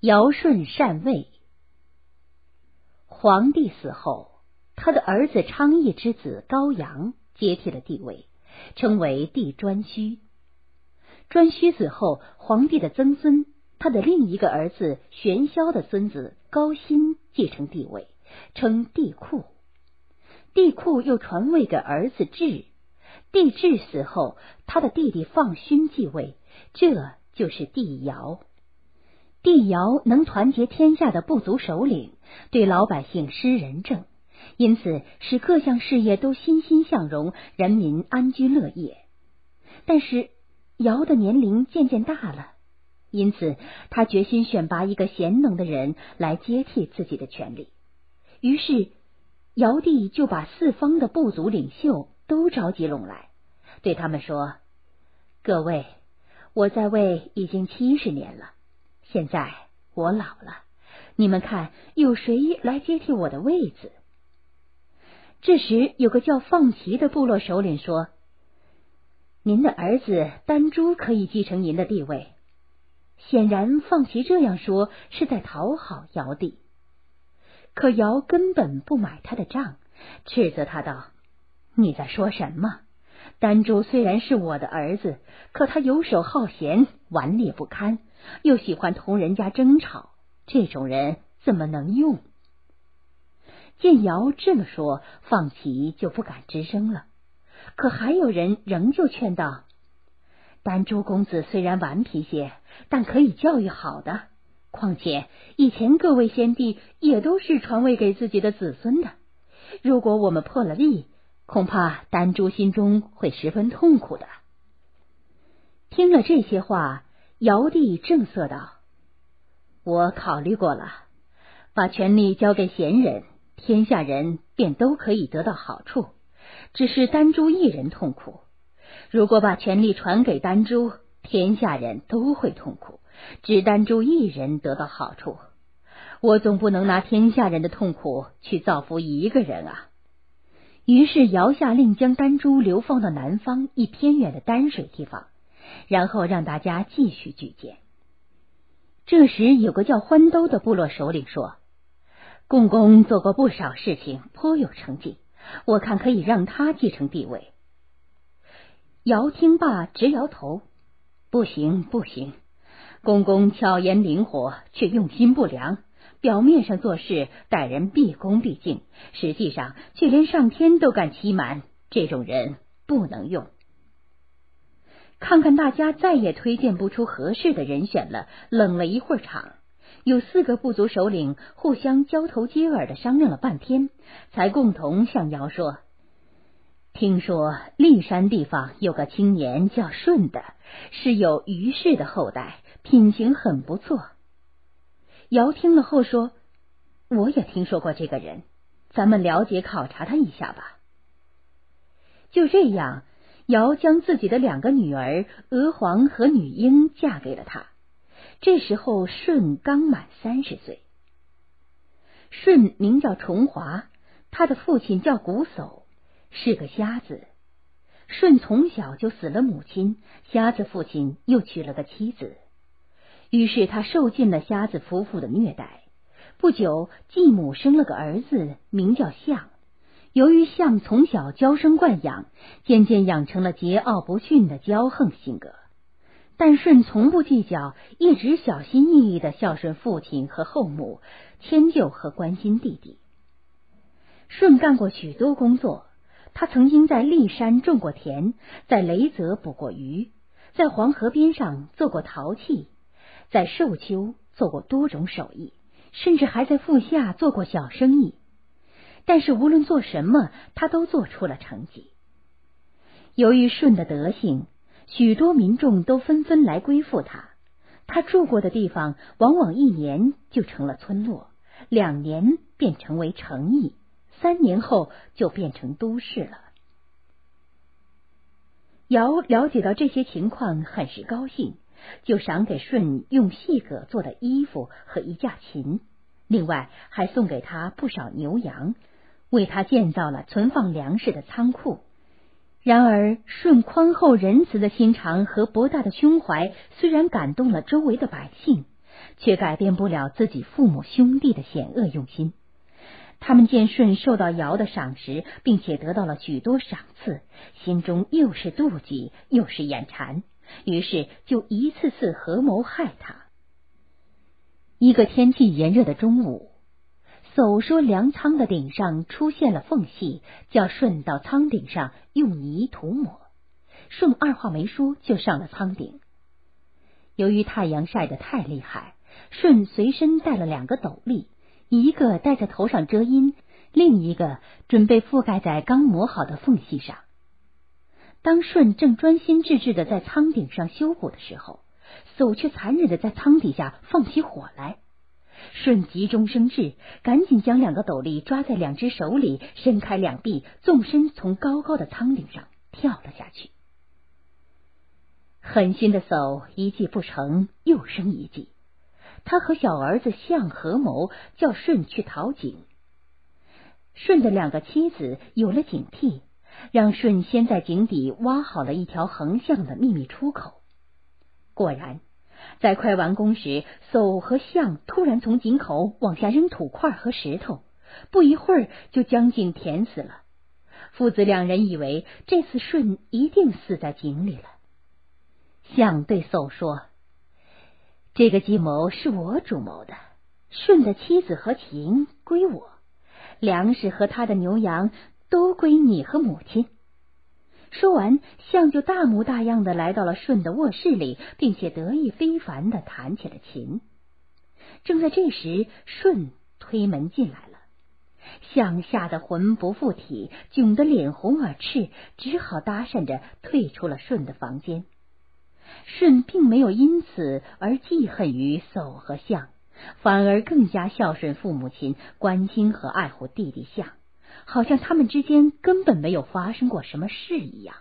尧舜禅位。皇帝死后，他的儿子昌邑之子高阳接替了帝位，称为帝颛顼。颛顼死后，皇帝的曾孙，他的另一个儿子玄霄的孙子高辛继承帝位，称帝喾。帝喾又传位给儿子智。帝智死后，他的弟弟放勋继位，这就是帝尧。帝尧能团结天下的部族首领，对老百姓施仁政，因此使各项事业都欣欣向荣，人民安居乐业。但是尧的年龄渐渐大了，因此他决心选拔一个贤能的人来接替自己的权利。于是尧帝就把四方的部族领袖都召集拢来，对他们说：“各位，我在位已经七十年了。”现在我老了，你们看有谁来接替我的位子？这时有个叫放齐的部落首领说：“您的儿子丹朱可以继承您的地位。”显然，放齐这样说是在讨好尧帝。可尧根本不买他的账，斥责他道：“你在说什么？丹朱虽然是我的儿子，可他游手好闲，顽劣不堪。”又喜欢同人家争吵，这种人怎么能用？见尧这么说，放齐就不敢吱声了。可还有人仍旧劝道：“丹朱公子虽然顽皮些，但可以教育好的。况且以前各位先帝也都是传位给自己的子孙的。如果我们破了例，恐怕丹朱心中会十分痛苦的。”听了这些话。尧帝正色道：“我考虑过了，把权力交给贤人，天下人便都可以得到好处，只是丹朱一人痛苦。如果把权力传给丹朱，天下人都会痛苦，只丹朱一人得到好处。我总不能拿天下人的痛苦去造福一个人啊！”于是尧下令将丹朱流放到南方一偏远的丹水地方。然后让大家继续举荐。这时，有个叫欢兜的部落首领说：“共工做过不少事情，颇有成绩，我看可以让他继承帝位。”尧听罢，直摇头：“不行，不行！公公巧言灵活，却用心不良，表面上做事待人毕恭毕敬，实际上却连上天都敢欺瞒，这种人不能用。”看看大家再也推荐不出合适的人选了，冷了一会儿场。有四个部族首领互相交头接耳的商量了半天，才共同向尧说：“听说骊山地方有个青年叫舜的，是有虞氏的后代，品行很不错。”尧听了后说：“我也听说过这个人，咱们了解考察他一下吧。”就这样。尧将自己的两个女儿娥皇和女英嫁给了他。这时候舜刚满三十岁。舜名叫重华，他的父亲叫瞽叟，是个瞎子。舜从小就死了母亲，瞎子父亲又娶了个妻子，于是他受尽了瞎子夫妇的虐待。不久，继母生了个儿子，名叫象。由于象从小娇生惯养，渐渐养成了桀骜不驯的骄横性格。但舜从不计较，一直小心翼翼的孝顺父亲和后母，迁就和关心弟弟。舜干过许多工作，他曾经在骊山种过田，在雷泽捕过鱼，在黄河边上做过陶器，在寿丘做过多种手艺，甚至还在腹下做过小生意。但是无论做什么，他都做出了成绩。由于舜的德行，许多民众都纷纷来归附他。他住过的地方，往往一年就成了村落，两年便成为城邑，三年后就变成都市了。尧了解到这些情况，很是高兴，就赏给舜用细葛做的衣服和一架琴，另外还送给他不少牛羊。为他建造了存放粮食的仓库。然而，舜宽厚仁慈的心肠和博大的胸怀，虽然感动了周围的百姓，却改变不了自己父母兄弟的险恶用心。他们见舜受到尧的赏识，并且得到了许多赏赐，心中又是妒忌又是眼馋，于是就一次次合谋害他。一个天气炎热的中午，叟说粮仓的顶上出现了缝隙，叫舜到仓顶上用泥涂抹。舜二话没说就上了仓顶。由于太阳晒得太厉害，舜随身带了两个斗笠，一个戴在头上遮阴，另一个准备覆盖在刚磨好的缝隙上。当舜正专心致志的在仓顶上修补的时候，叟却残忍的在仓底下放起火来。舜急中生智，赶紧将两个斗笠抓在两只手里，伸开两臂，纵身从高高的仓顶上跳了下去。狠心的叟一计不成，又生一计。他和小儿子相合谋，叫舜去讨井。舜的两个妻子有了警惕，让舜先在井底挖好了一条横向的秘密出口。果然，在快完工时，叟和象突然从井口往下扔土块和石头，不一会儿就将井填死了。父子两人以为这次舜一定死在井里了。象对叟说：“这个计谋是我主谋的，舜的妻子和情归我，粮食和他的牛羊都归你和母亲。”说完，象就大模大样的来到了舜的卧室里，并且得意非凡的弹起了琴。正在这时，舜推门进来了，象吓得魂不附体，窘得脸红耳赤，只好搭讪着退出了舜的房间。舜并没有因此而记恨于叟和象，反而更加孝顺父母亲，关心和爱护弟弟象，好像他们之间根本没有发生过什么事一样。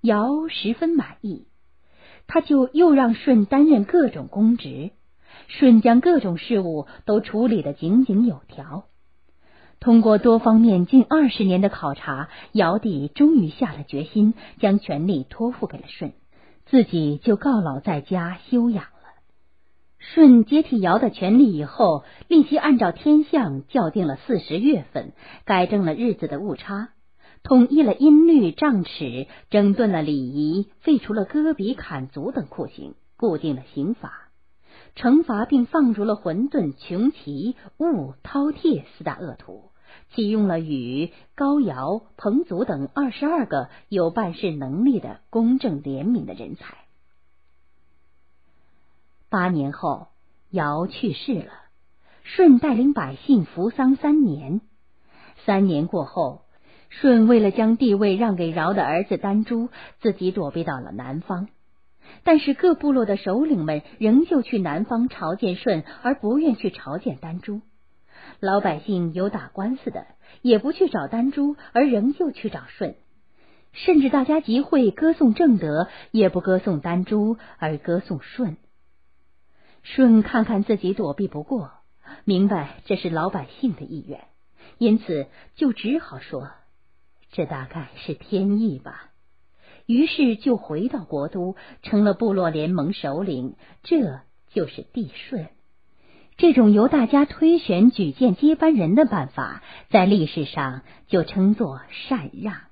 尧十分满意，他就又让舜担任各种公职，舜将各种事务都处理得井井有条。通过多方面近二十年的考察，尧帝终于下了决心，将权力托付给了舜，自己就告老在家休养了。舜接替尧的权力以后，立即按照天象校定了四十月份，改正了日子的误差，统一了音律丈尺，整顿了礼仪，废除了割鼻砍足等酷刑，固定了刑法。惩罚并放逐了混沌、穷奇、物、饕餮四大恶徒，启用了禹、高尧、彭祖等二十二个有办事能力的公正廉明的人才。八年后，尧去世了，舜带领百姓服丧三年。三年过后，舜为了将地位让给尧的儿子丹朱，自己躲避到了南方。但是各部落的首领们仍旧去南方朝见舜，而不愿去朝见丹朱。老百姓有打官司的，也不去找丹朱，而仍旧去找舜。甚至大家集会歌颂正德，也不歌颂丹朱，而歌颂舜。舜看看自己躲避不过，明白这是老百姓的意愿，因此就只好说：“这大概是天意吧。”于是就回到国都，成了部落联盟首领，这就是帝舜。这种由大家推选举荐接班人的办法，在历史上就称作禅让。